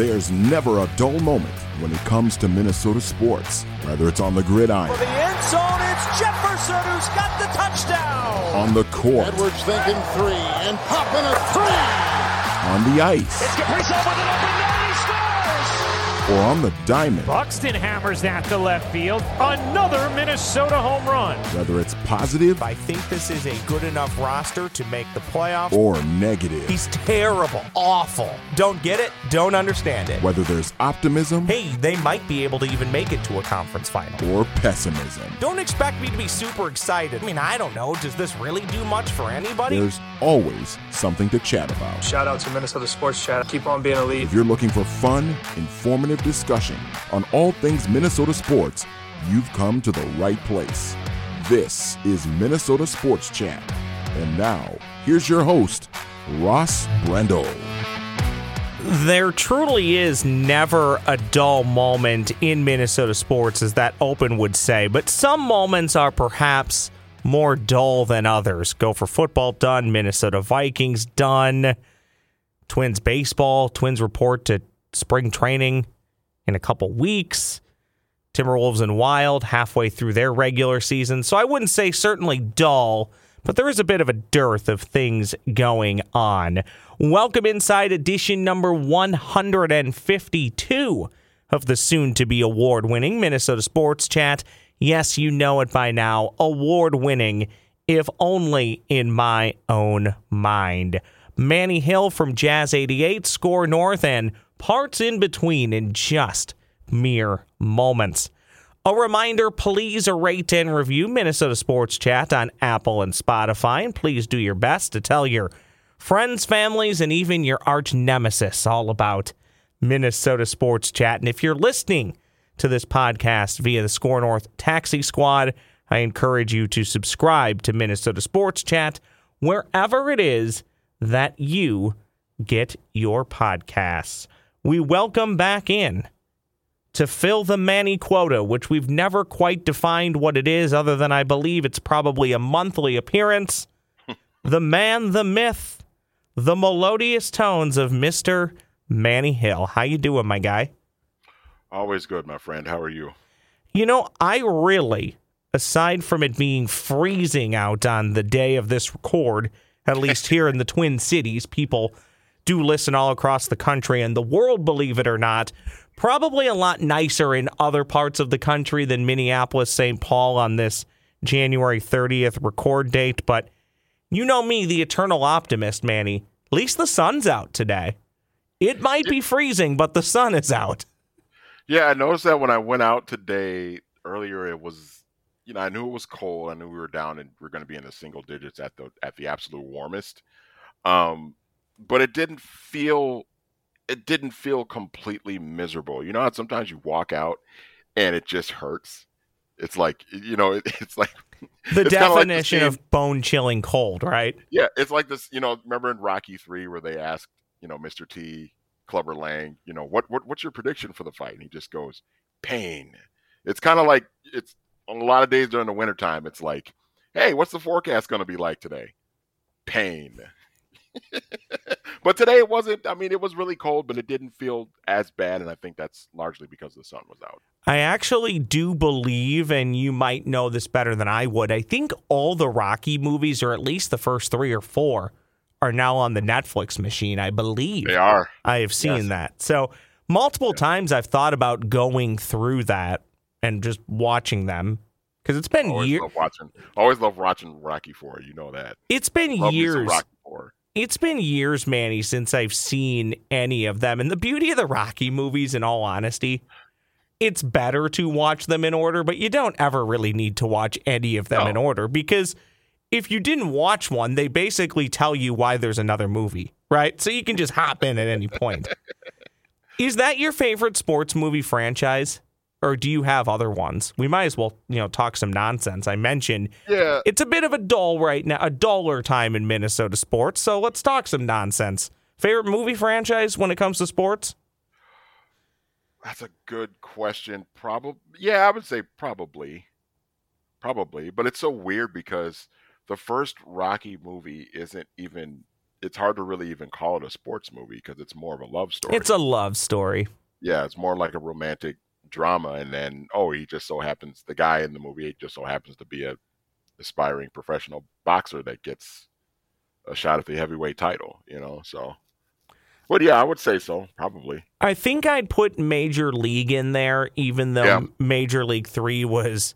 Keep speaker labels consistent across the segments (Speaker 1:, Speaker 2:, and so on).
Speaker 1: There's never a dull moment when it comes to Minnesota sports, whether it's on the gridiron.
Speaker 2: For the end zone, it's Jefferson who's got the touchdown.
Speaker 1: On the court.
Speaker 3: Edwards thinking three and popping a three.
Speaker 1: On the ice.
Speaker 2: It's Kaprizov with an open net. He scores.
Speaker 1: Or on the diamond.
Speaker 4: Buxton hammers that to left field. Another Minnesota home run.
Speaker 1: Whether it's positive
Speaker 5: I think this is a good enough roster to make the playoffs.
Speaker 1: or negative.
Speaker 5: He's terrible, awful. Don't get it, don't understand it.
Speaker 1: Whether there's optimism
Speaker 5: Hey, they might be able to even make it to a conference final.
Speaker 1: or pessimism.
Speaker 5: Don't expect me to be super excited. I mean, I don't know. Does this really do much for anybody?
Speaker 1: There's always something to chat about.
Speaker 6: Shout out to Minnesota Sports Chat. Keep on being elite.
Speaker 1: If you're looking for fun, informative discussion on all things Minnesota sports, you've come to the right place. This is Minnesota Sports Chat. And now, here's your host, Ross Brendel.
Speaker 5: There truly is never a dull moment in Minnesota sports, as that open would say, but some moments are perhaps more dull than others. Gopher football done, Minnesota Vikings done, Twins baseball, Twins report to spring training in a couple weeks. Timberwolves and Wild halfway through their regular season. So I wouldn't say certainly dull, but there is a bit of a dearth of things going on. Welcome inside edition number 152 of the soon to be award winning Minnesota Sports Chat. Yes, you know it by now. Award winning, if only in my own mind. Manny Hill from Jazz 88, Score North, and parts in between in just mere moments. A reminder please rate and review Minnesota Sports Chat on Apple and Spotify, and please do your best to tell your friends, families, and even your arch nemesis all about Minnesota Sports Chat. And if you're listening to this podcast via the Score North Taxi Squad, I encourage you to subscribe to Minnesota Sports Chat wherever it is that you get your podcasts. We welcome back in to fill the Manny quota, which we've never quite defined what it is, other than I believe it's probably a monthly appearance. the man, the myth, the melodious tones of Mister Manny Hill. How you doing, my guy?
Speaker 7: Always good, my friend. How are you?
Speaker 5: You know, I really, aside from it being freezing out on the day of this record, at least here in the Twin Cities, people do listen all across the country and the world, believe it or not. Probably a lot nicer in other parts of the country than Minneapolis, St. Paul on this January 30th record date. But you know me, the eternal optimist, Manny. At least the sun's out today. It might be freezing, but the sun is out.
Speaker 7: Yeah, I noticed that when I went out today earlier, it was, you know, I knew it was cold. I knew we were down and we are going to be in the single digits at the at the absolute warmest. Um, but it didn't feel, it didn't feel completely miserable. You know how sometimes you walk out and it just hurts. It's like you know, it, it's like
Speaker 5: The
Speaker 7: it's kinda like the
Speaker 5: definition of bone chilling cold, right?
Speaker 7: Yeah, it's like this. You know, remember in Rocky Three where they asked, you know, Mr. T, Clubber Lang, you know, what what what's your prediction for the fight? And he just goes, pain. It's kind of like it's on a lot of days during the wintertime. It's like, hey, what's the forecast going to be like today? Pain. but today it wasn't. I mean, it was really cold, but it didn't feel as bad, and I think that's largely because the sun was out.
Speaker 5: I actually do believe, and you might know this better than I would. I think all the Rocky movies, or at least the first three or four, are now on the Netflix machine. I believe
Speaker 7: They are.
Speaker 5: I have seen
Speaker 7: Yes.
Speaker 5: that. So multiple times I've thought about going through that and just watching them because it's been years.
Speaker 7: Always love watching Rocky Four. You know that.
Speaker 5: It's been years.
Speaker 7: Rocky Four.
Speaker 5: It's been years, Manny, since I've seen any of them. And the beauty of the Rocky movies, in all honesty, it's better to watch them in order, but you don't ever really need to watch any of them
Speaker 7: No.
Speaker 5: in order because if you didn't watch one, they basically tell you why there's another movie, right? So you can just hop in at any point. Is that your favorite sports movie franchise? Or do you have other ones? We might as well, you know, talk some nonsense. I mentioned
Speaker 7: Yeah,
Speaker 5: it's a bit of a dull right now, a duller time in Minnesota sports. So let's talk some nonsense. Favorite movie franchise when it comes to sports?
Speaker 7: That's a good question. Probably, yeah, I would say probably, probably. But it's so weird because the first Rocky movie isn't even it's hard to really even call it a sports movie because it's more of a love story.
Speaker 5: It's a love story.
Speaker 7: yeah, it's more like a romantic drama, and then oh, he just so happens the guy in the movie just so happens to be a aspiring professional boxer that gets a shot at the heavyweight title. You know, so. But yeah, I would say so, probably.
Speaker 5: I think I'd put Major League in there, even though
Speaker 7: Yeah.
Speaker 5: Major League Three was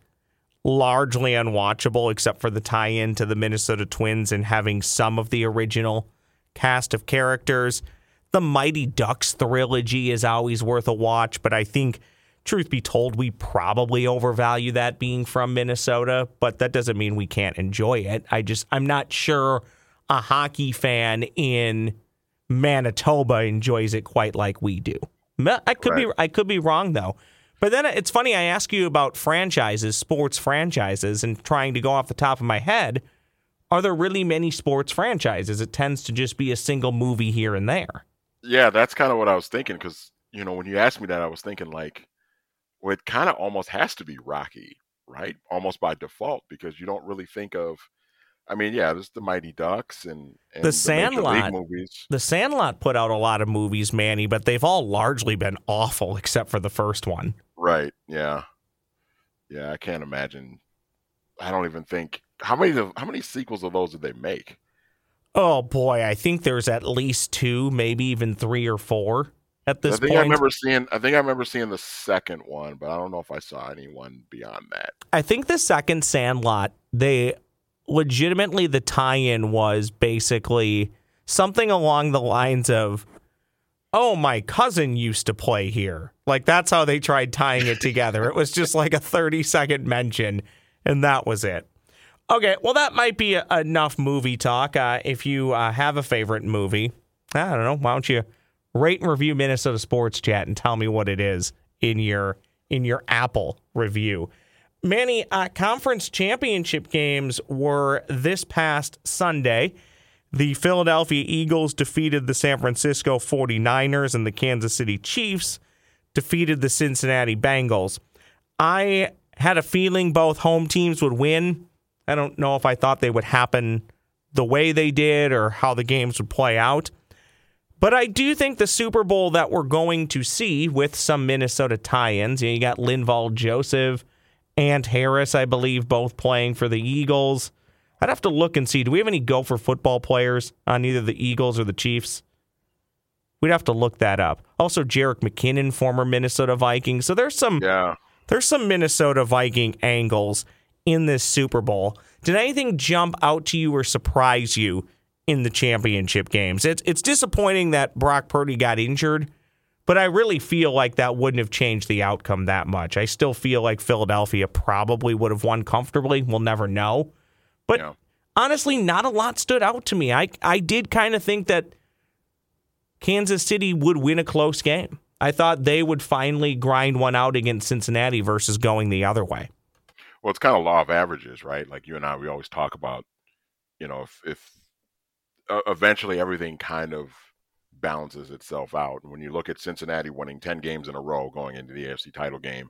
Speaker 5: largely unwatchable, except for the tie-in to the Minnesota Twins and having some of the original cast of characters. The Mighty Ducks trilogy is always worth a watch, but I think, truth be told, we probably overvalue that being from Minnesota. But that doesn't mean we can't enjoy it. I just I'm not sure a hockey fan in Manitoba enjoys it quite like we do. I could be I could be wrong though. But then it's funny I ask you about franchises, sports franchises and trying to go off the top of my head, are there really many sports franchises? It tends to just be a single movie here and there.
Speaker 7: Yeah, that's kind of what I was thinking because you know when you asked me that, I was thinking like, well, it kind of almost has to be Rocky, right? Almost by default because you don't really think of. I mean, yeah, there's the Mighty Ducks and, and
Speaker 5: The
Speaker 7: Major
Speaker 5: Sandlot.
Speaker 7: Movies.
Speaker 5: The Sandlot put out a lot of movies, Manny, but they've all largely been awful except for the first one.
Speaker 7: Right. Yeah. Yeah, I can't imagine. I don't even think how many of how many sequels of those did they make?
Speaker 5: Oh boy, I think there's at least two, maybe even three or four at this
Speaker 7: I think
Speaker 5: point.
Speaker 7: I remember seeing. I think I remember seeing the second one, but I don't know if I saw anyone beyond that.
Speaker 5: I think the second Sandlot, they legitimately the tie-in was basically something along the lines of, "Oh, my cousin used to play here." Like that's how they tried tying it together. it was just like a 30-second mention, and that was it. Okay, well that might be a- enough movie talk. Uh, if you uh, have a favorite movie, I don't know, why don't you rate and review Minnesota Sports Chat and tell me what it is in your in your Apple review. Manny, uh, conference championship games were this past Sunday. The Philadelphia Eagles defeated the San Francisco 49ers, and the Kansas City Chiefs defeated the Cincinnati Bengals. I had a feeling both home teams would win. I don't know if I thought they would happen the way they did or how the games would play out. But I do think the Super Bowl that we're going to see with some Minnesota tie-ins, you, know, you got Linval Joseph and Harris, I believe, both playing for the Eagles. I'd have to look and see. Do we have any Gopher football players on either the Eagles or the Chiefs? We'd have to look that up. Also, Jerick McKinnon, former Minnesota Viking. So there's some
Speaker 7: Yeah.
Speaker 5: there's some Minnesota Viking angles in this Super Bowl. Did anything jump out to you or surprise you in the championship games? It's it's disappointing that Brock Purdy got injured, but I really feel like that wouldn't have changed the outcome that much. I still feel like Philadelphia probably would have won comfortably. We'll never know. But
Speaker 7: Yeah.
Speaker 5: honestly, not a lot stood out to me. I I did kind of think that Kansas City would win a close game. I thought they would finally grind one out against Cincinnati versus going the other way.
Speaker 7: Well, it's kind of law of averages, right? Like you and I, we always talk about, you know, if, if uh, eventually everything kind of balances itself out. When you look at Cincinnati winning 10 games in a row going into the AFC title game,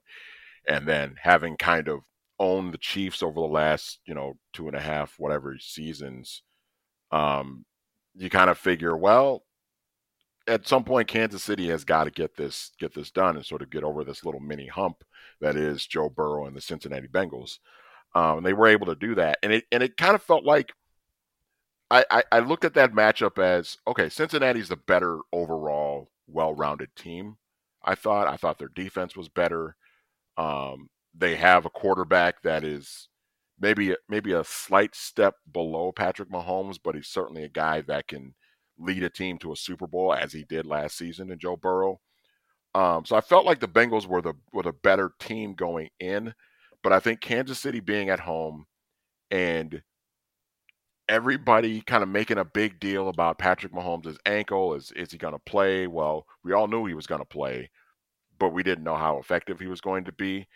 Speaker 7: and then having kind of owned the Chiefs over the last, you know, two and a half, whatever seasons, um, you kind of figure, well, at some point Kansas City has got to get this get this done and sort of get over this little mini hump that is Joe Burrow and the Cincinnati Bengals. Um, and they were able to do that, and it and it kind of felt like I, I I looked at that matchup as okay, Cincinnati's the better overall, well-rounded team. I thought I thought their defense was better. Um, they have a quarterback that is maybe maybe a slight step below Patrick Mahomes, but he's certainly a guy that can lead a team to a Super Bowl as he did last season in Joe Burrow. Um, so I felt like the Bengals were the were the better team going in, but I think Kansas City being at home and everybody kind of making a big deal about Patrick Mahomes' ankle is is he going to play? Well, we all knew he was going to play, but we didn't know how effective he was going to be.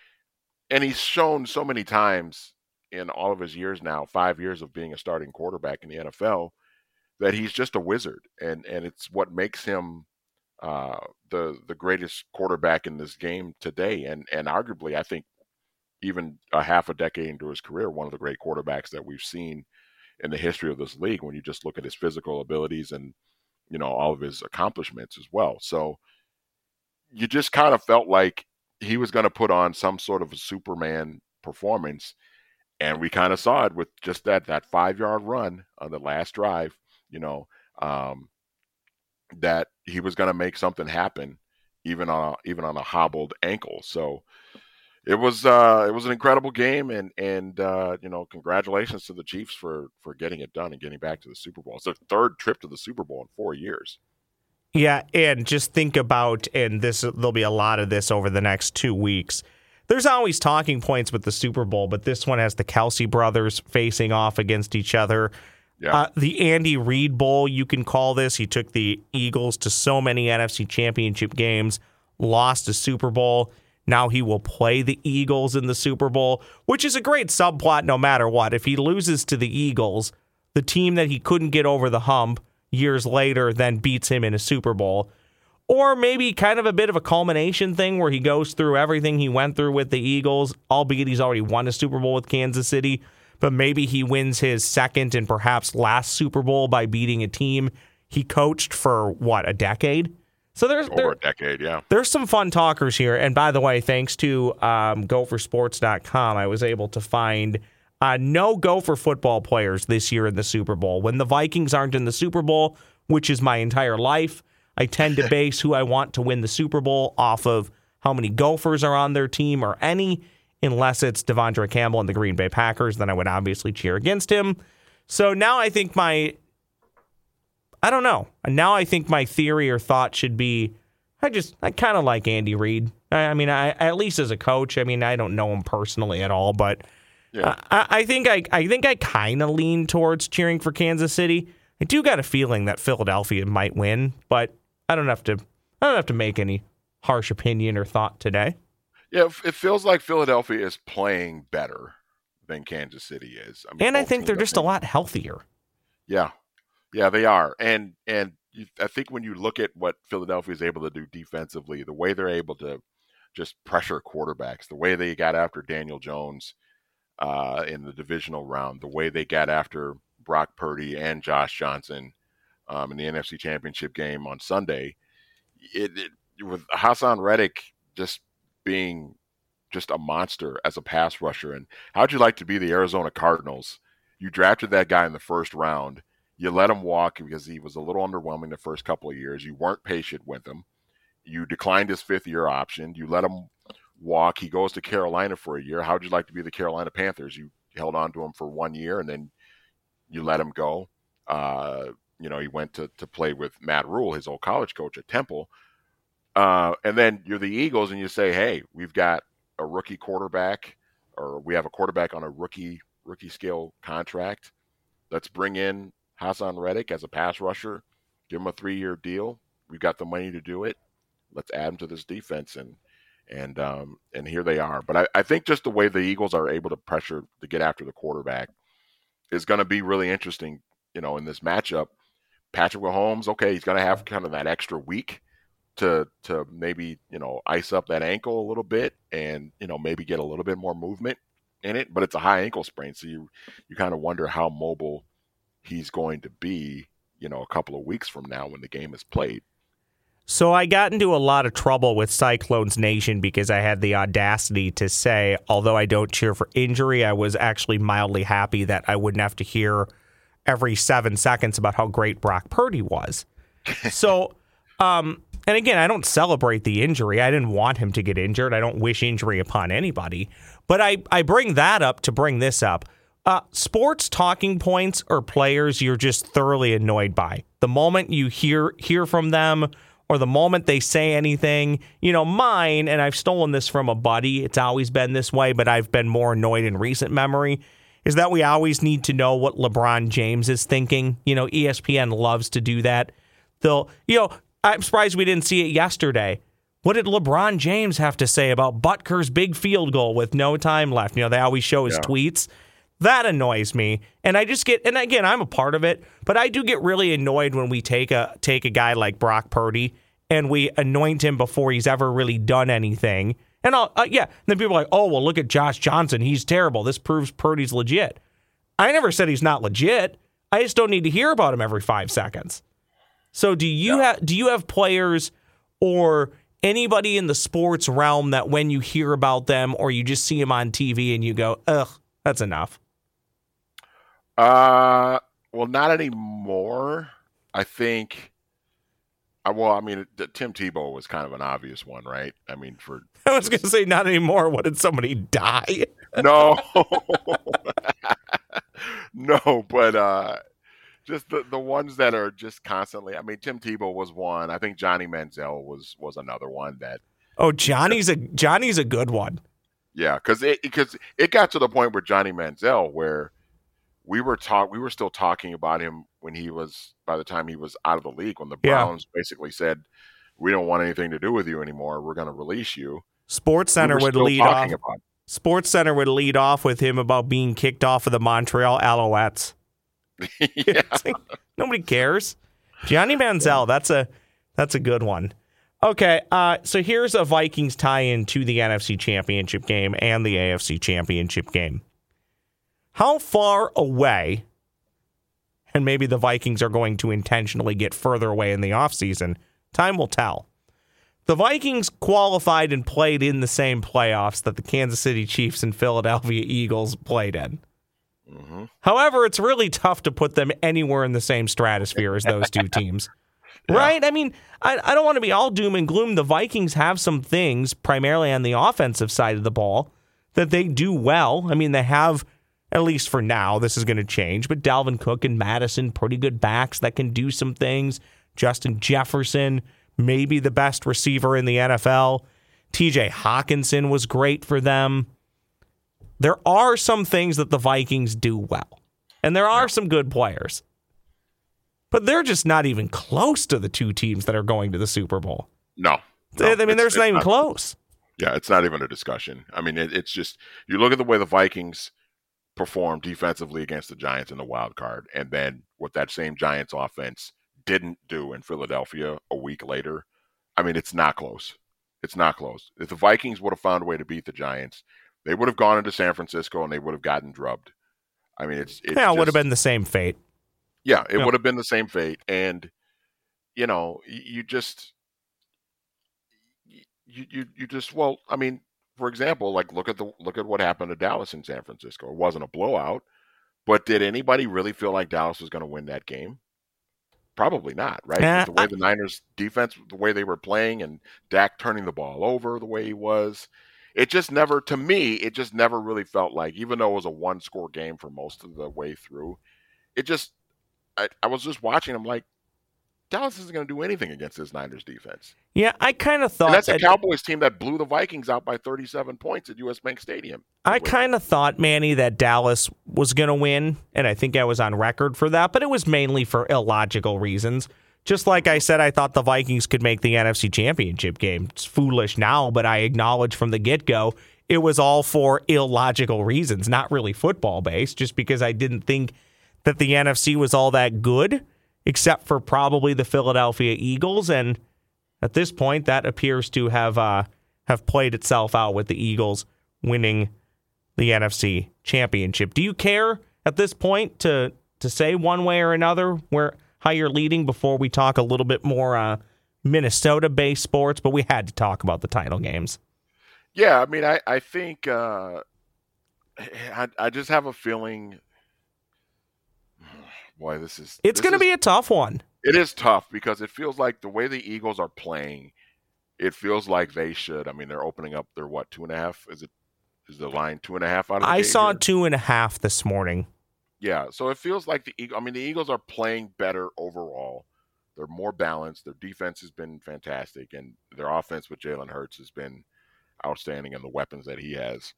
Speaker 7: And he's shown so many times in all of his years now, 5 years of being a starting quarterback in the NFL, that he's just a wizard and and it's what makes him uh, the the greatest quarterback in this game today, and and arguably, I think even a half a decade into his career, one of the great quarterbacks that we've seen in the history of this league when you just look at his physical abilities and you know all of his accomplishments as well. So you just kind of felt like he was going to put on some sort of a Superman performance, and we kind of saw it with just that that five yard run on the last drive. You know um, that he was going to make something happen, even on even on a hobbled ankle. So it was uh, it was an incredible game, and and uh, you know, congratulations to the Chiefs for for getting it done and getting back to the Super Bowl. It's their third trip to the Super Bowl in four years.
Speaker 5: Yeah, and just think about, and this there'll be a lot of this over the next two weeks. There's always talking points with the Super Bowl, but this one has the Kelce brothers facing off against each other. Yeah. Uh, the Andy Reid Bowl, you can call this. He took the Eagles to so many NFC championship games, lost a Super Bowl. Now he will play the Eagles in the Super Bowl, which is a great subplot no matter what. If he loses to the Eagles, the team that he couldn't get over the hump years later then beats him in a Super Bowl. Or maybe kind of a bit of a culmination thing where he goes through everything he went through with the Eagles, albeit he's already won a Super Bowl with Kansas City. But maybe he wins his second and perhaps last Super Bowl by beating a team he coached for what, a decade? So there's there,
Speaker 7: a decade, yeah.
Speaker 5: There's some fun talkers here, and by the way, thanks to um, GopherSports.com, I was able to find uh, no Gopher football players this year in the Super Bowl. When the Vikings aren't in the Super Bowl, which is my entire life, I tend to base who I want to win the Super Bowl off of how many Gophers are on their team or any, unless it's De'Vondre Campbell and the Green Bay Packers. Then I would obviously cheer against him. So now I think my I don't know. Now I think my theory or thought should be I just I kind of like Andy Reid. I, I, mean, I at least as a coach. I mean, I don't know him personally at all, but yeah. I, I think I I think I kind of lean towards cheering for Kansas City. I do got a feeling that Philadelphia might win, but I don't have to I don't have to make any harsh opinion or thought today.
Speaker 7: Yeah, it feels like Philadelphia is playing better than Kansas City is.
Speaker 5: I mean, and I think they're just a lot healthier.
Speaker 7: Yeah, yeah, they are, and and I think when you look at what Philadelphia is able to do defensively, the way they're able to just pressure quarterbacks, the way they got after Daniel Jones uh, in the divisional round, the way they got after Brock Purdy and Josh Johnson um, in the NFC Championship game on Sunday, it, it with Haason Reddick just being just a monster as a pass rusher. And how'd you like to be the Arizona Cardinals? You drafted that guy in the first round you let him walk because he was a little underwhelming the first couple of years. You weren't patient with him. You declined his fifth year option. You let him walk. He goes to Carolina for a year. How'd you like to be the Carolina Panthers? You held on to him for one year and then you let him go. Uh, you know, he went to, to play with Matt Rhule, his old college coach at Temple. Uh, and then you're the Eagles and you say, hey, we've got a rookie quarterback or we have a quarterback on a rookie rookie scale contract. Let's bring in Haason Reddick as a pass rusher, give him a three year deal. We've got the money to do it. Let's add him to this defense and and um, and here they are. But I, I think just the way the Eagles are able to pressure to get after the quarterback is going to be really interesting. You know, in this matchup, Patrick Mahomes, okay, he's going to have kind of that extra week to to maybe you know ice up that ankle a little bit and you know maybe get a little bit more movement in it. But it's a high ankle sprain, so you you kind of wonder how mobile he's going to be, you know, a couple of weeks from now when the game is played.
Speaker 5: So I got into a lot of trouble with Cyclones Nation because I had the audacity to say, although I don't cheer for injury, I was actually mildly happy that I wouldn't have to hear every seven seconds about how great Brock Purdy was. so, um, and again, I don't celebrate the injury. I didn't want him to get injured. I don't wish injury upon anybody. But I, I bring that up to bring this up. Uh, sports talking points or players you're just thoroughly annoyed by. The moment you hear hear from them or the moment they say anything, you know, mine, and I've stolen this from a buddy, it's always been this way, but I've been more annoyed in recent memory, is that we always need to know what LeBron James is thinking. You know, ESPN loves to do that. They'll, you know, I'm surprised we didn't see it yesterday. What did LeBron James have to say about Butker's big field goal with no time left? You know, they always show his yeah. tweets. That annoys me. And I just get and again, I'm a part of it, but I do get really annoyed when we take a take a guy like Brock Purdy and we anoint him before he's ever really done anything. And I'll, uh, yeah, and then people are like, "Oh, well, look at Josh Johnson. He's terrible. This proves Purdy's legit." I never said he's not legit. I just don't need to hear about him every five seconds. So do you have do you have players or anybody in the sports realm that when you hear about them or you just see them on TV and you go, ugh, that's enough?
Speaker 7: Uh, well, not anymore. I think. I, Well, I mean, Tim Tebow was kind of an obvious one, right? I mean, for
Speaker 5: I was going to say not anymore. What did somebody die?
Speaker 7: no, no, but uh, just the the ones that are just constantly. I mean, Tim Tebow was one. I think Johnny Manziel was was another one that
Speaker 5: Oh, Johnny's a Johnny's a good one.
Speaker 7: Yeah, because it because it got to the point where Johnny Manziel, where we were talk we were still talking about him when he was by the time he was out of the league when the
Speaker 5: Yeah.
Speaker 7: Browns basically said we don't want anything to do with you anymore. We're going to release you.
Speaker 5: Sports Center
Speaker 7: were
Speaker 5: would lead off. Sports Center would lead off with him about being kicked off of the Montreal Alouettes.
Speaker 7: yeah.
Speaker 5: Like, nobody cares. Johnny Manziel, that's a that's a good one. Okay, uh, so here's a Vikings tie-in to the NFC Championship game and the AFC Championship game. How far away, and maybe the Vikings are going to intentionally get further away in the offseason, time will tell. The Vikings qualified and played in the same playoffs that the Kansas City Chiefs and Philadelphia Eagles played in. Mm-hmm. However, it's really tough to put them anywhere in the same stratosphere as those two teams. Right? I mean, I, I don't want to be all doom and gloom. The Vikings have some things, primarily on the offensive side of the ball, that they do well. I mean, they have, at least for now, this is going to change, but Dalvin Cook and Mattison, pretty good backs that can do some things. Justin Jefferson, maybe the best receiver in the NFL. TJ Hockenson was great for them there are some things that the Vikings do well, and there are some good players, but they're just not even close to the two teams that are going to the Super Bowl.
Speaker 7: No.
Speaker 5: I mean, there's not even close.
Speaker 7: Yeah, it's not even a discussion. I mean, it, it's just you look at the way the Vikings performed defensively against the Giants in the wild card, and then what that same Giants offense didn't do in Philadelphia a week later. I mean, it's not close. It's not close. If the Vikings would have found a way to beat the Giants, they would have gone into San Francisco and they would have gotten drubbed. I mean, it's, it's
Speaker 5: yeah, it would have been the same fate.
Speaker 7: yeah, it
Speaker 5: Yeah.
Speaker 7: would have been the same fate, and you know, you just, you you you just well, I mean, for example, like look at the look at what happened to Dallas in San Francisco. It wasn't a blowout, but did anybody really feel like Dallas was going to win that game? Probably not, right? The way
Speaker 5: I-
Speaker 7: the Niners defense, the way they were playing, and Dak turning the ball over the way he was. It just never, to me, it just never really felt like, even though it was a one score game for most of the way through, it just I, I was just watching. I'm like, Dallas isn't going to do anything against this Niners defense.
Speaker 5: Yeah, I kind of thought
Speaker 7: And that's a
Speaker 5: that-
Speaker 7: Cowboys team that blew the Vikings out by 37 points at US Bank Stadium.
Speaker 5: I kind of thought, Manny, that Dallas was going to win, and I think I was on record for that, but it was mainly for illogical reasons. Just like I said, I thought the Vikings could make the NFC Championship game. It's foolish now, but I acknowledge from the get go it was all for illogical reasons, not really football based, just because I didn't think that the NFC was all that good, except for probably the Philadelphia Eagles. And at this point, that appears to have uh, have played itself out with the Eagles winning the NFC Championship. Do you care at this point to to say one way or another where how you're leading before we talk a little bit more uh, Minnesota based sports? But we had to talk about the title games.
Speaker 7: Yeah, I mean, I I think uh, I I just have a feeling. Boy, this is
Speaker 5: It's going to be a tough one.
Speaker 7: It is tough because it feels like the way the Eagles are playing, it feels like they should. I mean, they're opening up. They're what two and a half? Is it? Is the line two and a half out of? The
Speaker 5: I saw
Speaker 7: here?
Speaker 5: two and a half this morning.
Speaker 7: Yeah, so it feels like the Eagle. I mean, the Eagles are playing better overall. They're more balanced. Their defense has been fantastic, and their offense with Jalen Hurts has been outstanding, and the weapons that he has.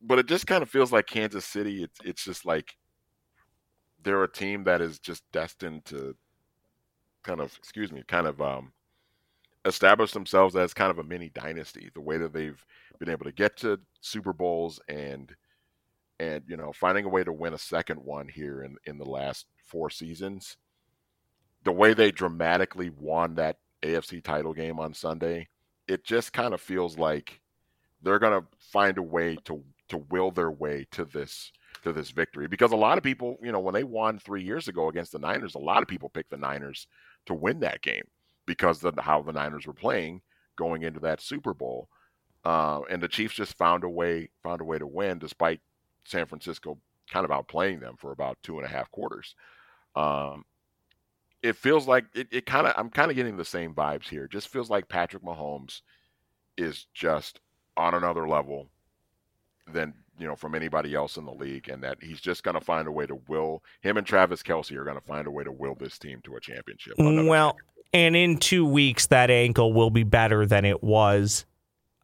Speaker 7: But it just kind of feels like Kansas City. It's it's just like they're a team that is just destined to kind of excuse me, kind of um, establish themselves as kind of a mini dynasty. The way that they've been able to get to Super Bowls and and you know finding a way to win a second one here in in the last four seasons the way they dramatically won that AFC title game on Sunday it just kind of feels like they're to find a way to to will their way to this to this victory because a lot of people, you know, when they won three years ago against the Niners, a lot of people picked the Niners to win that game because of how the Niners were playing going into that Super Bowl. Uh, and the Chiefs just found a way found a way to win despite San Francisco kind of outplaying them for about two and a half quarters. Um, it feels like it, it kind of I'm kind of getting the same vibes here. It just feels like Patrick Mahomes is just on another level than you know from anybody else in the league, and that he's just going to find a way to will him and Travis Kelce are going to find a way to will this team to a championship.
Speaker 5: Well, and in two weeks, that ankle will be better than it was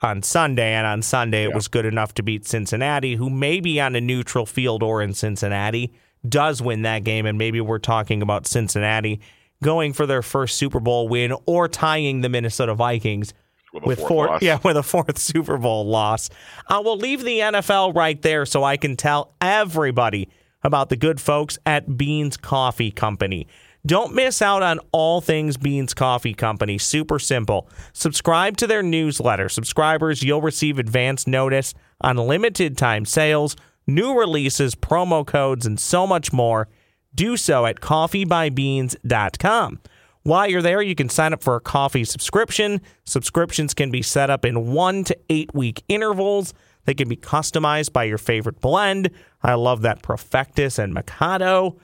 Speaker 5: on Sunday, and on Sunday it was good enough to beat Cincinnati, who may be on a neutral field or in Cincinnati does win that game, and maybe we're talking about Cincinnati going for their first Super Bowl win or tying the Minnesota Vikings
Speaker 7: with,
Speaker 5: with four, yeah, with a fourth Super Bowl loss. Uh, I will leave the NFL right there so I can tell everybody about the good folks at Beans Coffee Company. Don't miss out on all things Beans Coffee Company. Super simple. Subscribe to their newsletter. Subscribers, you'll receive advance notice on limited time sales, new releases, promo codes, and so much more. Do so at coffeebybeans.com. While you're there, you can sign up for a coffee subscription. Subscriptions can be set up in one to eight week intervals. They can be customized by your favorite blend. I love that Perfectus and Mikado.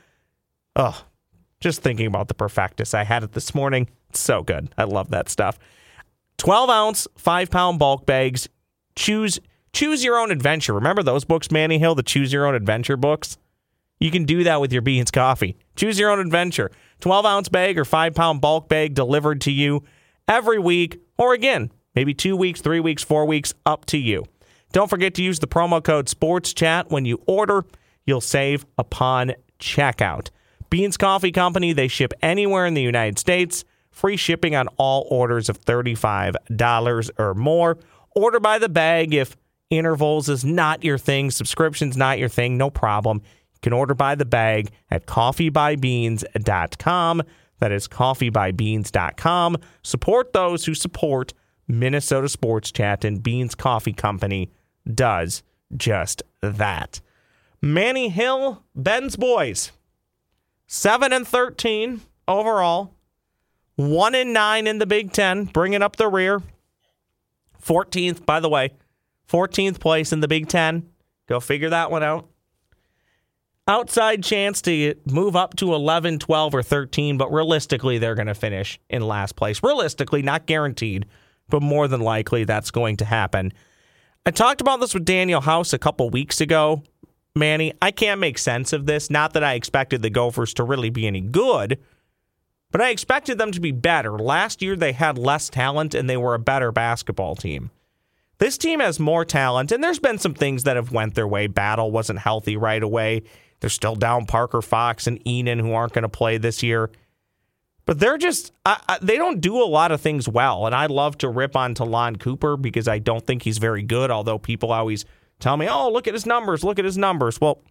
Speaker 5: Oh, just thinking about the Perfectus. I had it this morning. It's so good. I love that stuff. 12 ounce, five pound bulk bags. Choose choose your own adventure. Remember those books, Manny Hill, the choose your own adventure books? You can do that with your beans coffee. Choose your own adventure. 12 ounce bag or five pound bulk bag delivered to you every week, or again, maybe two weeks, three weeks, four weeks, up to you. Don't forget to use the promo code SPORTSCHAT when you order. You'll save upon checkout. Beans Coffee Company, they ship anywhere in the United States. Free shipping on all orders of $35 or more. Order by the bag if intervals is not your thing, subscription's not your thing, no problem can order by the bag at coffeebybeans.com. That is coffeebybeans.com. Support those who support Minnesota Sports Chat, and Beans Coffee Company does just that. Manny Hill, Ben's boys, 7 and 13 overall, 1 and 9 in the Big Ten, bringing up the rear. 14th, by the way, 14th place in the Big Ten. Go figure that one out outside chance to move up to 11, 12, or 13, but realistically, they're going to finish in last place. Realistically, not guaranteed, but more than likely that's going to happen. I talked about this with Daniel House a couple weeks ago. Manny, I can't make sense of this. Not that I expected the Gophers to really be any good, but I expected them to be better. Last year, they had less talent and they were a better basketball team. This team has more talent, and there's been some things that have went their way. Battle wasn't healthy right away. They're still down Parker Fox and Ihnen, who aren't going to play this year. But they're just, I, I, they don't do a lot of things well. And I love to rip on Ta'Lon Cooper because I don't think he's very good, although people always tell me, oh, look at his numbers, look at his numbers. Well,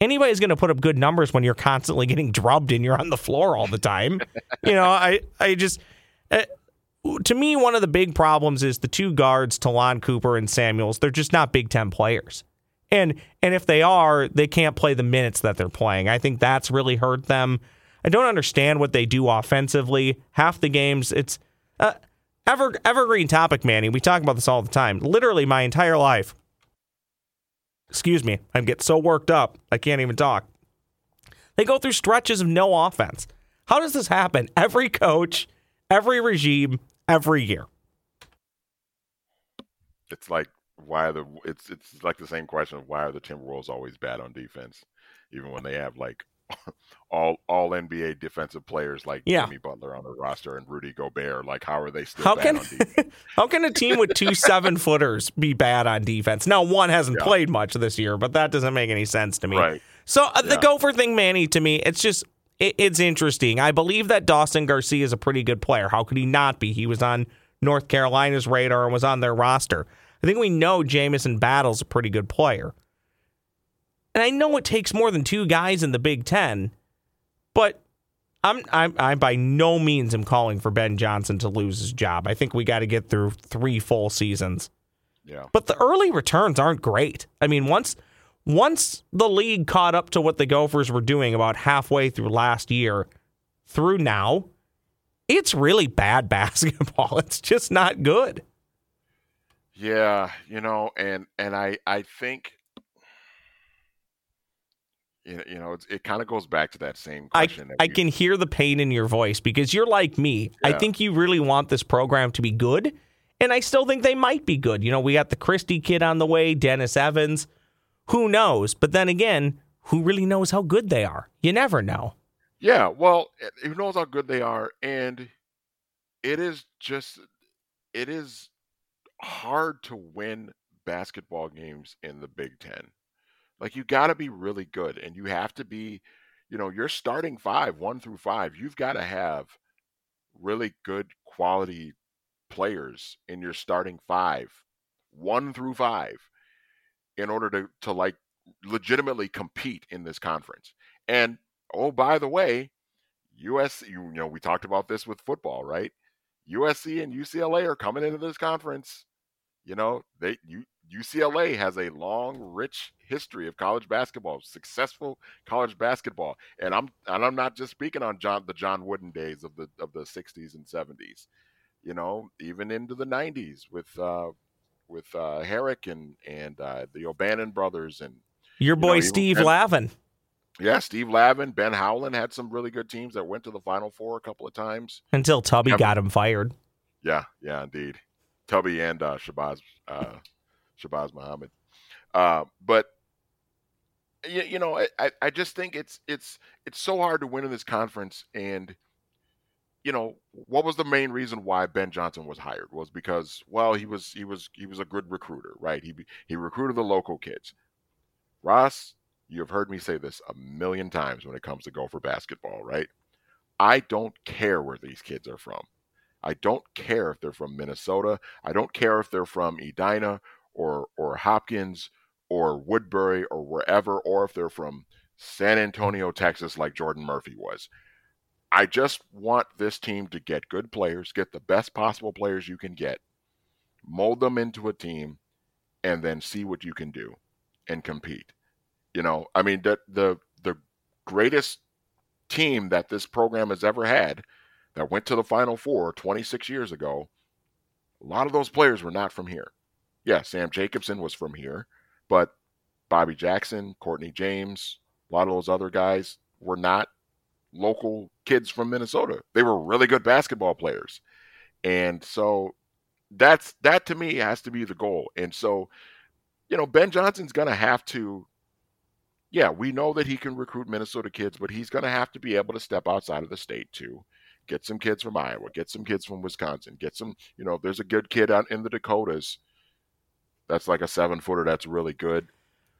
Speaker 5: anybody's going to put up good numbers when you're constantly getting drubbed and you're on the floor all the time. you know, I, I just, uh, to me, one of the big problems is the two guards, Ta'Lon Cooper and Samuels, they're just not Big Ten players. And and if they are, they can't play the minutes that they're playing. I think that's really hurt them. I don't understand what they do offensively. Half the games, it's uh, ever evergreen topic, Manny. We talk about this all the time. Literally, my entire life. Excuse me, I get so worked up I can't even talk. They go through stretches of no offense. How does this happen? Every coach, every regime, every year.
Speaker 7: It's like why are the it's it's like the same question of why are the Timberwolves always bad on defense, even when they have like all all NBA defensive players like
Speaker 5: yeah.
Speaker 7: Jimmy Butler on the roster and Rudy Gobert. Like, how are they still
Speaker 5: how
Speaker 7: bad
Speaker 5: can,
Speaker 7: on defense?
Speaker 5: how can a team with two seven footers be bad on defense? Now, one hasn't
Speaker 7: Yeah.
Speaker 5: played much this year, but that doesn't make any sense to me.
Speaker 7: Right.
Speaker 5: So uh, the Gopher thing, Manny, to me, it's just it, it's interesting. I believe that Dawson Garcia is a pretty good player. How could he not be? He was on North Carolina's radar and was on their roster. I think we know Jamison Battle's a pretty good player. And I know it takes more than two guys in the Big Ten, but I'm I'm I by no means am calling for Ben Johnson to lose his job. I think we got to get through three full seasons.
Speaker 7: Yeah.
Speaker 5: But the early returns aren't great. I mean, once once the league caught up to what the Gophers were doing about halfway through last year through now, it's really bad basketball. It's just not good.
Speaker 7: Yeah, you know, and and I I think you know, it kind of goes back to that same question.
Speaker 5: I, I can hear the pain in your voice because you're like me. Yeah. I think you really want this program to be good, and I still think they might be good. You know, we got the Christie kid on the way, Dennis Evans. Who knows? But then again, who really knows how good they are? You never know.
Speaker 7: Yeah, well, eh, who knows how good they are, and it is just it is hard to win basketball games in the Big Ten. Like you got to be really good, and you have to be, you know, you're starting five, one through five. You've got to have really good quality players in your starting five, one through five, in order to to like legitimately compete in this conference. And oh, by the way, US, you, you know, we talked about this with football, right? USC and UCLA are coming into this conference. You know, they you UCLA has a long, rich history of college basketball, successful college basketball, and I'm and I'm not just speaking on John the John Wooden days of the of the 60s and 70s, you know, even into the 90s with uh, with uh, Harrick and and uh, the O'Bannon brothers and
Speaker 5: your boy you know, Steve ben, Lavin.
Speaker 7: Yeah, Steve Lavin, Ben Howland had some really good teams that went to the Final Four a couple of times
Speaker 5: until Tubby got him fired.
Speaker 7: Yeah, yeah, indeed. Tubby and uh, Shabazz uh, Shabazz Muhammad. Uh, but you, you know, I, I just think it's it's it's so hard to win in this conference. And you know, what was the main reason why Ben Johnson was hired was because well, he was he was he was a good recruiter, right? He he recruited the local kids. Ross, you have heard me say this a million times when it comes to Gopher basketball, right? I don't care where these kids are from. I don't care if they're from Minnesota. I don't care if they're from Edina or or Hopkins or Woodbury or wherever, or if they're from San Antonio, Texas, like Jordan Murphy was. I just want this team to get good players, get the best possible players you can get, mold them into a team, and then see what you can do and compete. You know, I mean, the the the greatest team that this program has ever had that went to the Final Four 26 years ago, a lot of those players were not from here yeah, Sam Jacobson was from here, but Bobby Jackson, Courtney James, a lot of those other guys were not local kids from Minnesota. They were really good basketball players. And so that's that to me has to be the goal. And so, you know, Ben Johnson's going to have to yeah, we know that he can recruit Minnesota kids, but he's going to have to be able to step outside of the state too. Get some kids from Iowa, get some kids from Wisconsin, get some, you know, if there's a good kid out in the Dakotas that's like a seven footer. That's really good.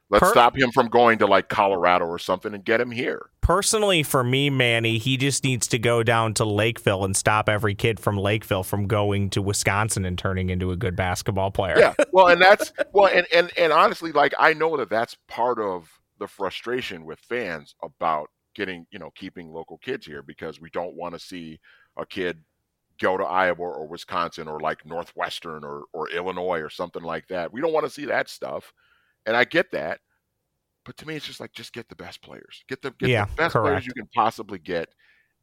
Speaker 7: Let's per- stop him from going to like Colorado or something and get him here.
Speaker 5: Personally, for me, Manny, he just needs to go down to Lakeville and stop every kid from Lakeville from going to Wisconsin and turning into a good basketball player.
Speaker 7: Yeah, well, and that's well, and and and honestly, like I know that that's part of the frustration with fans about getting you know keeping local kids here because we don't want to see a kid go to Iowa or Wisconsin or like Northwestern or or Illinois or something like that. We don't want to see that stuff. And I get that. But to me it's just like just get the best players. Get the get
Speaker 5: yeah,
Speaker 7: the best
Speaker 5: correct.
Speaker 7: players you can possibly get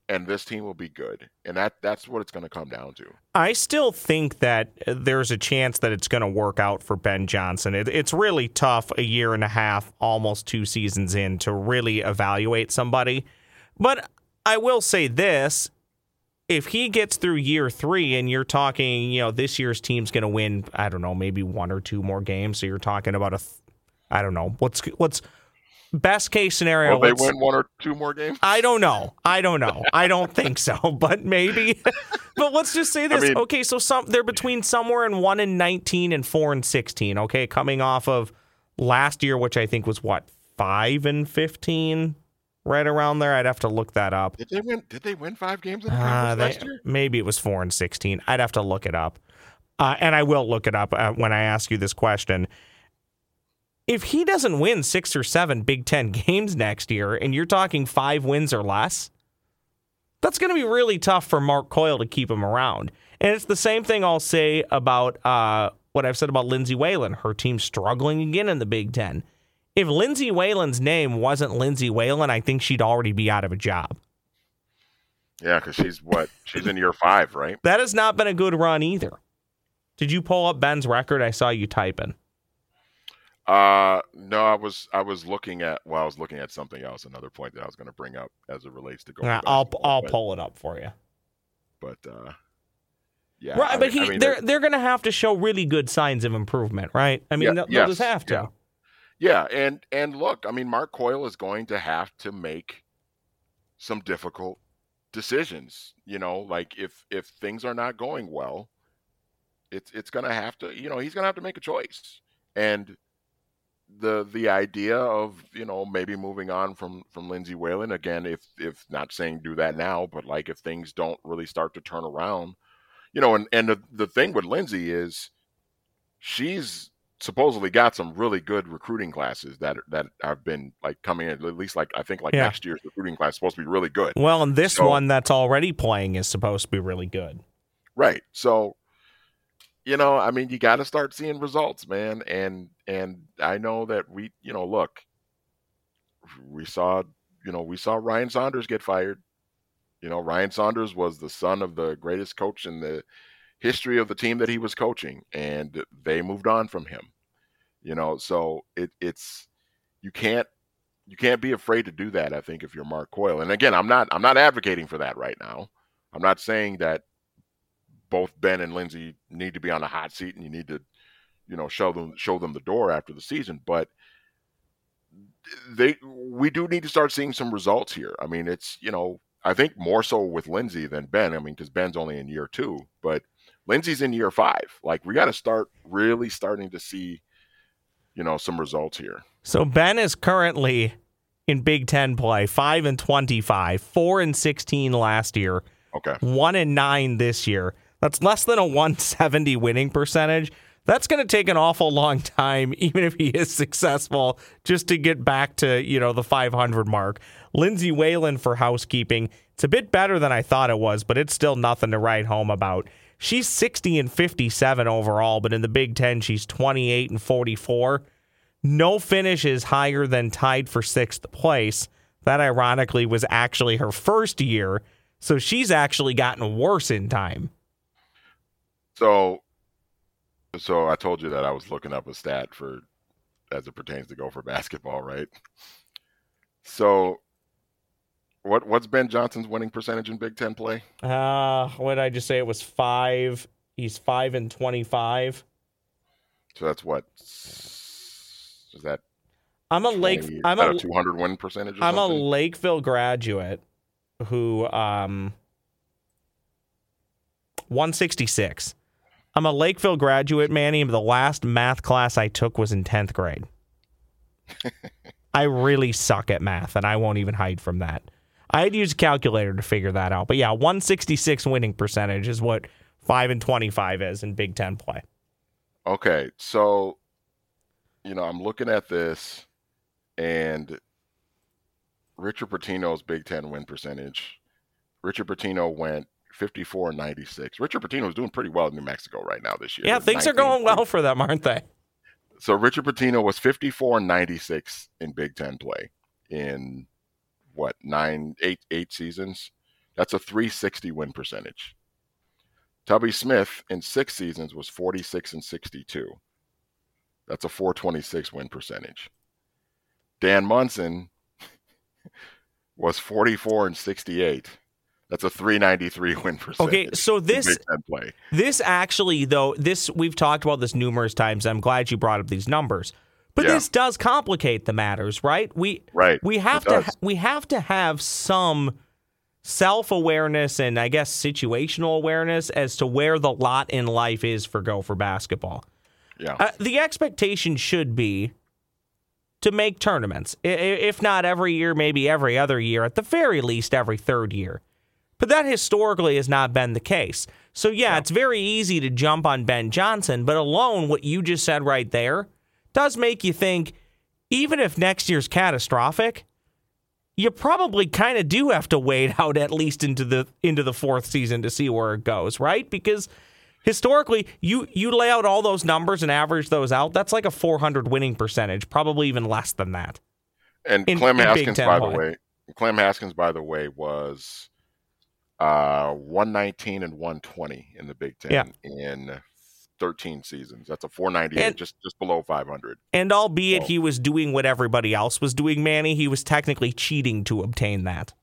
Speaker 7: and this team will be good. And that that's what it's going to come down to.
Speaker 5: I still think that there's a chance that it's going to work out for Ben Johnson. It, it's really tough a year and a half, almost two seasons in to really evaluate somebody. But I will say this if he gets through year three and you're talking, you know, this year's team's going to win, I don't know, maybe one or two more games. So you're talking about a, I don't know, what's what's best case scenario?
Speaker 7: Will they win one or two more games?
Speaker 5: I don't know. I don't know. I don't think so, but maybe. but let's just say this. I mean, okay, so some they're between somewhere in one and nineteen and four and sixteen. Okay, coming off of last year, which I think was what five and fifteen right around there. I'd have to look that up.
Speaker 7: Did they win? Did they win five games in the uh, last year?
Speaker 5: Maybe it was four and sixteen. I'd have to look it up, uh, and I will look it up uh, when I ask you this question. If he doesn't win six or seven Big Ten games next year, and you're talking five wins or less, that's going to be really tough for Mark Coyle to keep him around. And it's the same thing I'll say about uh, what I've said about Lindsay Whalen. Her team struggling again in the Big Ten if Lindsay Whalen's name wasn't Lindsay Whalen, I think she'd already be out of a job.
Speaker 7: Yeah, because she's what? She's in year five, right?
Speaker 5: That has not been a good run either. Did you pull up Ben's record? I saw you typing.
Speaker 7: Uh, no, I was I was looking at well, I was looking at something else. Another point that I was going to bring up as it relates to going.
Speaker 5: Uh, I'll I'll but, pull it up for you.
Speaker 7: But uh, yeah,
Speaker 5: right. I but mean, he I mean, they're they're going to have to show really good signs of improvement, right? I mean, yeah, they'll, yes, just have to.
Speaker 7: Yeah. yeah, and and look, I mean, Mark Coyle is going to have to make some difficult decisions. You know, like if if things are not going well, it's it's going to have to. You know, he's going to have to make a choice, and the the idea of you know maybe moving on from from Lindsay Whalen again if if not saying do that now but like if things don't really start to turn around you know and and the, the thing with Lindsay is she's supposedly got some really good recruiting classes that that have been like coming in at least like I think like yeah. next year's recruiting class is supposed to be really good.
Speaker 5: Well, and this so, one that's already playing is supposed to be really good.
Speaker 7: Right. So you know, I mean, you got to start seeing results, man. And and I know that we, you know, look, we saw, you know, we saw Ryan Saunders get fired. You know, Ryan Saunders was the son of the greatest coach in the history of the team that he was coaching, and they moved on from him. You know, so it, it's you can't you can't be afraid to do that. I think if you're Mark Coyle, and again, I'm not I'm not advocating for that right now. I'm not saying that both Ben and Lindsay need to be on the hot seat, and you need to, you know, show them show them the door after the season. But they we do need to start seeing some results here. I mean, it's you know I think more so with Lindsay than Ben. I mean, because Ben's only in year two, but Lindsay's in year five. Like we got to start really starting to see, you know, some results here.
Speaker 5: So Ben is currently in Big Ten play, five and twenty-five, four and sixteen last year.
Speaker 7: Okay.
Speaker 5: One and nine this year. That's less than a 170 winning percentage. That's going to take an awful long time, even if he is successful, just to get back to you know the 500 mark. Lindsay Whalen for housekeeping. It's a bit better than I thought it was, but it's still nothing to write home about. She's 60 and 57 overall, but in the Big Ten, she's 28 and 44. No finish is higher than tied for sixth place. That ironically was actually her first year, so she's actually gotten worse in time.
Speaker 7: So, so I told you that I was looking up a stat for as it pertains to Gopher basketball, right? So, what what's Ben Johnson's winning percentage in Big Ten play?
Speaker 5: Uh, what did I just say? It was five. He's five and twenty-five.
Speaker 7: So that's what is that?
Speaker 5: I'm a 20, Lake. I'm a
Speaker 7: 200 win percentage.
Speaker 5: I'm
Speaker 7: something?
Speaker 5: a Lakeville graduate who um 166. I'm a Lakeville graduate, Manny. The last math class I took was in 10th grade. I really suck at math, and I won't even hide from that. I had to use a calculator to figure that out. But yeah, 166 winning percentage is what 5 and 25 is in Big Ten play.
Speaker 7: Okay. So, you know, I'm looking at this, and Richard Pitino's Big Ten win percentage. Richard Pitino went 54 and 96. Richard Pitino is doing pretty well in New Mexico right now this year.
Speaker 5: Yeah, things are going well for them, aren't they?
Speaker 7: So Richard Pitino was 54 and 96 in Big Ten play in what nine, eight, eight seasons. That's a 360 win percentage. Tubby Smith in six seasons was 46 and 62. That's a 426 win percentage. Dan Monson was 44 and 68. That's a 393 win percentage.
Speaker 5: Okay, so this this actually though this we've talked about this numerous times. I'm glad you brought up these numbers. But yeah. this does complicate the matters, right? We
Speaker 7: right.
Speaker 5: we have to we have to have some self-awareness and I guess situational awareness as to where the lot in life is for Gopher basketball.
Speaker 7: Yeah. Uh,
Speaker 5: the expectation should be to make tournaments. If not every year, maybe every other year, at the very least every third year. But that historically has not been the case. So, yeah, it's very easy to jump on Ben Johnson, but alone, what you just said right there does make you think even if next year's catastrophic, you probably kind of do have to wait out at least into the into the fourth season to see where it goes, right? Because historically, you you lay out all those numbers and average those out. That's like a 400 winning percentage, probably even less than that.
Speaker 7: And
Speaker 5: In-
Speaker 7: Clem
Speaker 5: in
Speaker 7: Haskins, by the way, Clem Haskins, by the way, was uh 119 and 120 in the Big Ten
Speaker 5: Yeah.
Speaker 7: in 13 seasons. That's a 498,
Speaker 5: And-
Speaker 7: just just below 500.
Speaker 5: And albeit
Speaker 7: Well-
Speaker 5: he was doing what everybody else was doing, Manny, he was technically cheating to obtain that.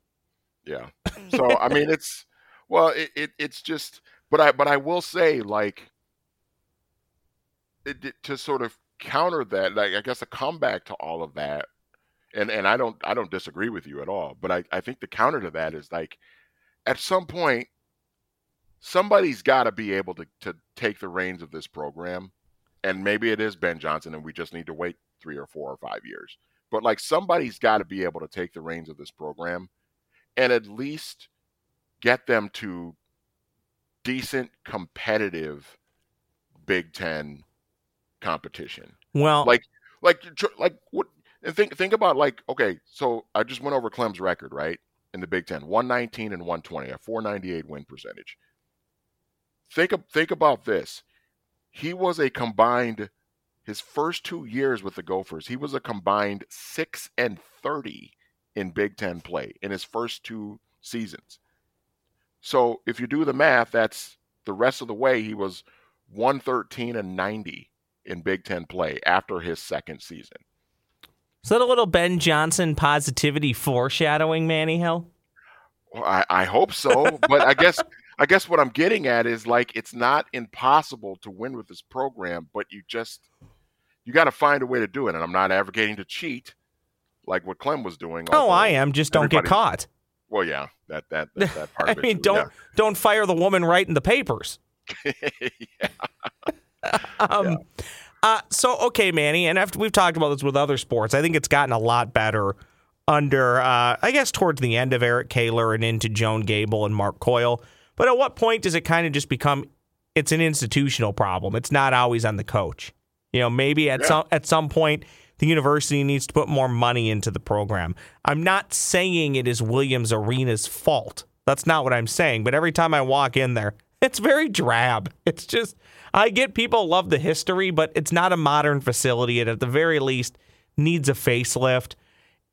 Speaker 7: Yeah. So I mean, it's well, it, it it's just, but I but I will say like, it, it- to sort of counter that, like I guess a comeback to all of that, and and I don't I don't disagree with you at all, but I I think the counter to that is like, at some point, somebody's got to be able to to take the reins of this program, and maybe it is Ben Johnson, and we just need to wait three or four or five years. But like somebody's got to be able to take the reins of this program and at least get them to decent competitive Big Ten competition.
Speaker 5: Well,
Speaker 7: Like, like, like what? And think think about like, okay, so I just went over Clem's record, right, in the Big Ten, 119 and one twenty, a four ninety eight win percentage. Think think about this. He was a combined his first two years with the Gophers, he was a combined six and thirty in Big Ten play in his first two seasons. So if you do the math, that's the rest of the way he was 113 and 90 in Big Ten play after his second season.
Speaker 5: Is that a little Ben Johnson positivity foreshadowing, Manny Hill?
Speaker 7: Well, I, I hope so, but I guess I guess what I'm getting at is like it's not impossible to win with this program, but you just you got to find a way to do it. And I'm not advocating to cheat like what Clem was doing.
Speaker 5: Oh, I am. Just don't get caught.
Speaker 7: Well, yeah, that that that, that part
Speaker 5: I
Speaker 7: of it.
Speaker 5: mean,
Speaker 7: too,
Speaker 5: don't don't fire the woman right in the papers.
Speaker 7: yeah.
Speaker 5: Um, uh, so okay, Manny, and after we've talked about this with other sports, I think it's gotten a lot better under, uh, I guess, towards the end of Eric Kaler and into Joan Gabel and Mark Coyle. But at what point does it kind of just become it's an institutional problem? It's not always on the coach. You know, maybe at
Speaker 7: Yeah.
Speaker 5: some at some point the university needs to put more money into the program. I'm not saying it is Williams Arena's fault. That's not what I'm saying. But every time I walk in there, it's very drab. It's just I get people love the history, but it's not a modern facility. It at the very least needs a facelift.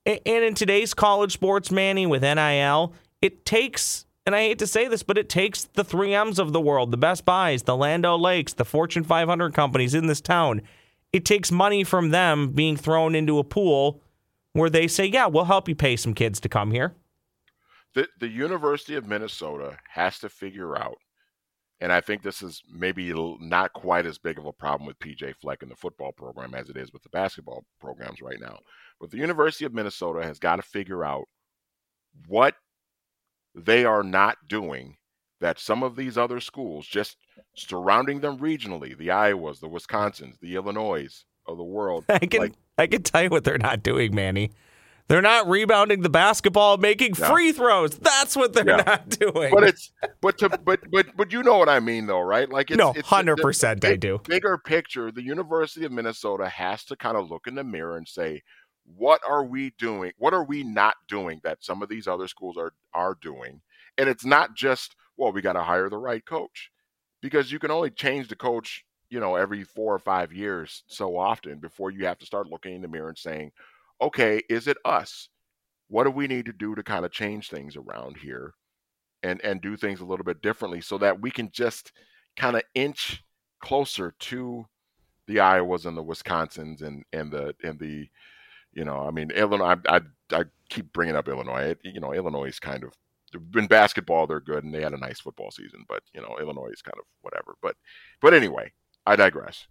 Speaker 5: And in today's college sports, Manny, with NIL, it takes, and I hate to say this, but it takes the 3Ms of the world, the Best Buys, the Land O'Lakes, the Fortune 500 companies in this town. It takes money from them being thrown into a pool where they say, yeah, we'll help you pay some kids to come here.
Speaker 7: the the University of Minnesota has to figure out, and I think this is maybe not quite as big of a problem with PJ Fleck in the football program as it is with the basketball programs right now. But the University of Minnesota has got to figure out what they are not doing that some of these other schools just surrounding them regionally, the Iowas, the Wisconsins, the Illinois of the world,
Speaker 5: I can
Speaker 7: like
Speaker 5: I can tell you what they're not doing, Manny. They're not rebounding the basketball, making
Speaker 7: Yeah.
Speaker 5: free throws. That's what they're
Speaker 7: Yeah.
Speaker 5: not doing.
Speaker 7: but it's but to but but but you know what I mean though, right? Like it's
Speaker 5: no, hundred percent I do.
Speaker 7: bigger picture, the University of Minnesota has to kind of look in the mirror and say, what are we doing? What are we not doing that some of these other schools are are doing? And it's not just, well, we got to hire the right coach. Because you can only change the coach, you know, every 4 or 5 years so often before you have to start looking in the mirror and saying, okay, is it us? What do we need to do to kind of change things around here and and do things a little bit differently so that we can just kind of inch closer to the Iowas and the Wisconsins and and the and the you know I mean Illinois I I, I keep bringing up Illinois. It- you know Illinois is kind of in basketball they're good and they had a nice football season but you know Illinois is kind of whatever. But but anyway I digress.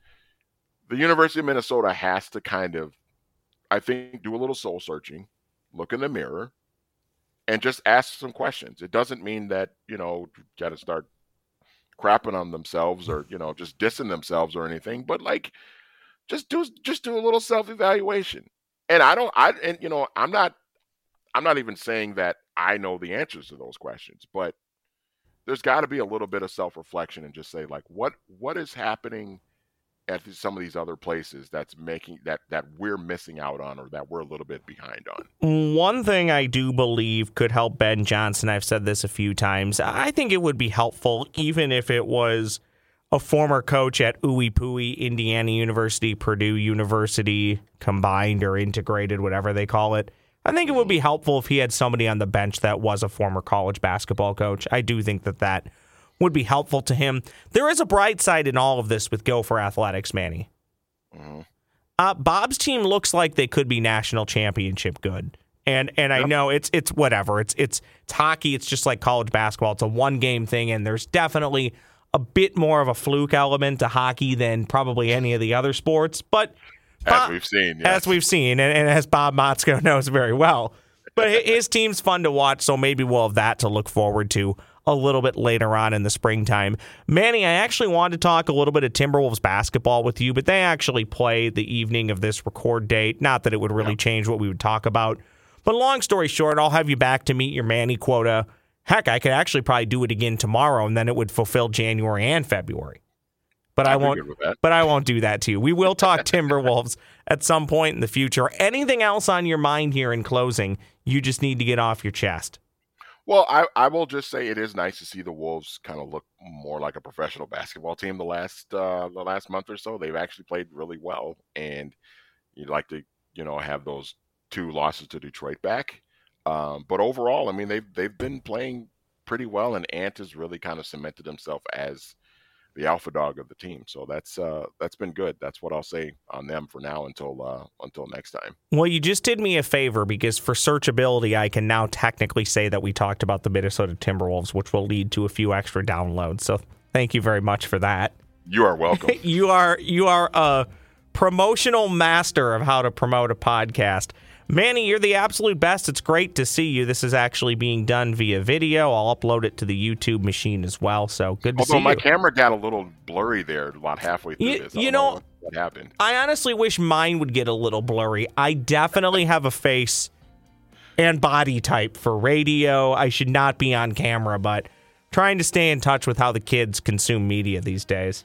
Speaker 7: The University of Minnesota has to kind of I think do a little soul searching look in the mirror and just ask some questions. It doesn't mean that you know got to start crapping on themselves or you know just dissing themselves or anything but like just do just do a little self-evaluation. And i don't i and you know i'm not i'm not even saying that i know the answers to those questions but there's got to be a little bit of self-reflection and just say like what what is happening at some of these other places that's making that that we're missing out on or that we're a little bit behind on
Speaker 5: One thing I do believe could help Ben Johnson, I've said this a few times, I think it would be helpful even if it was a former coach at Ooey Indiana University, Purdue University, combined or integrated, whatever they call it. I think it would be mm-hmm. helpful if he had somebody on the bench that was a former college basketball coach. I do think that that would be helpful to him. There is a bright side in all of this with Gopher Athletics, Manny.
Speaker 7: Mhm.
Speaker 5: Uh, Bob's team looks like they could be national championship good. And and I know it's it's whatever. It's it's it's hockey. It's just like college basketball. It's a one game thing, and there's definitely a bit more of a fluke element to hockey than probably any of the other sports. But
Speaker 7: As
Speaker 5: Bob-
Speaker 7: we've seen, yes.
Speaker 5: as we've seen, and, and as Bob Motzko knows very well. But his team's fun to watch, so maybe we'll have that to look forward to a little bit later on in the springtime. Manny, I actually wanted to talk a little bit of Timberwolves basketball with you, but they actually play the evening of this record date. Not that it would really change what we would talk about. But long story short, I'll have you back to meet your Manny quota. Heck, I could actually probably do it again tomorrow, and then it would fulfill January and February. But I
Speaker 7: I'd
Speaker 5: won't.
Speaker 7: good with that.
Speaker 5: But I won't do that to you. We will talk Timberwolves at some point in the future. Anything else on your mind here in closing? You just need to get off your chest.
Speaker 7: Well, I, I will just say it is nice to see the Wolves kind of look more like a professional basketball team the last uh, the last month or so. They've actually played really well, and you'd like to you know have those two losses to Detroit back. Um, but overall, I mean they've they've been playing pretty well, and Ant has really kind of cemented himself as the alpha dog of the team. So that's uh, that's been good. That's what I'll say on them for now until uh, until next time.
Speaker 5: Well, you just did me a favor because for searchability, I can now technically say that we talked about the Minnesota Timberwolves, which will lead to a few extra downloads. So thank you very much for that.
Speaker 7: You are welcome.
Speaker 5: you are you are a promotional master of how to promote a podcast. Manny, you're the absolute best. It's great to see you. This is actually being done via video. I'll upload it to the YouTube machine as well. So good to
Speaker 7: Although
Speaker 5: see
Speaker 7: my
Speaker 5: you.
Speaker 7: camera got a little blurry there about halfway through
Speaker 5: You-
Speaker 7: this. I
Speaker 5: you know-
Speaker 7: what, what happened.
Speaker 5: I honestly wish mine would get a little blurry. I definitely have a face and body type for radio. I should not be on camera, but trying to stay in touch with how the kids consume media these days.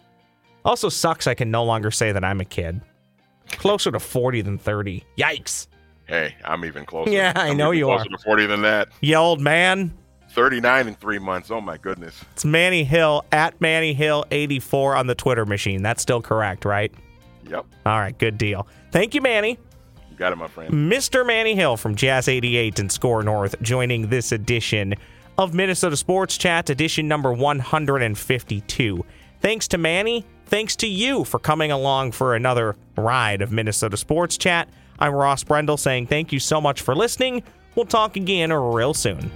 Speaker 5: Also sucks I can no longer say that I'm a kid. Closer to 40 than 30. Yikes.
Speaker 7: Hey, I'm even closer.
Speaker 5: Yeah, I
Speaker 7: I'm
Speaker 5: know you
Speaker 7: closer
Speaker 5: are.
Speaker 7: to 40 than that.
Speaker 5: You old man.
Speaker 7: 39 in three months. Oh my goodness.
Speaker 5: It's Manny Hill at Manny Hill 84 on the Twitter machine. That's still correct, right?
Speaker 7: Yep,
Speaker 5: All right, good deal. Thank you, Manny.
Speaker 7: you got it, my friend.
Speaker 5: Mr. Manny Hill from Jazz 88 and Score North joining this edition of Minnesota Sports Chat, edition number 152. Thanks to Manny. Thanks to you for coming along for another ride of Minnesota Sports Chat. I'm Ross Brendel saying thank you so much for listening. We'll talk again real soon.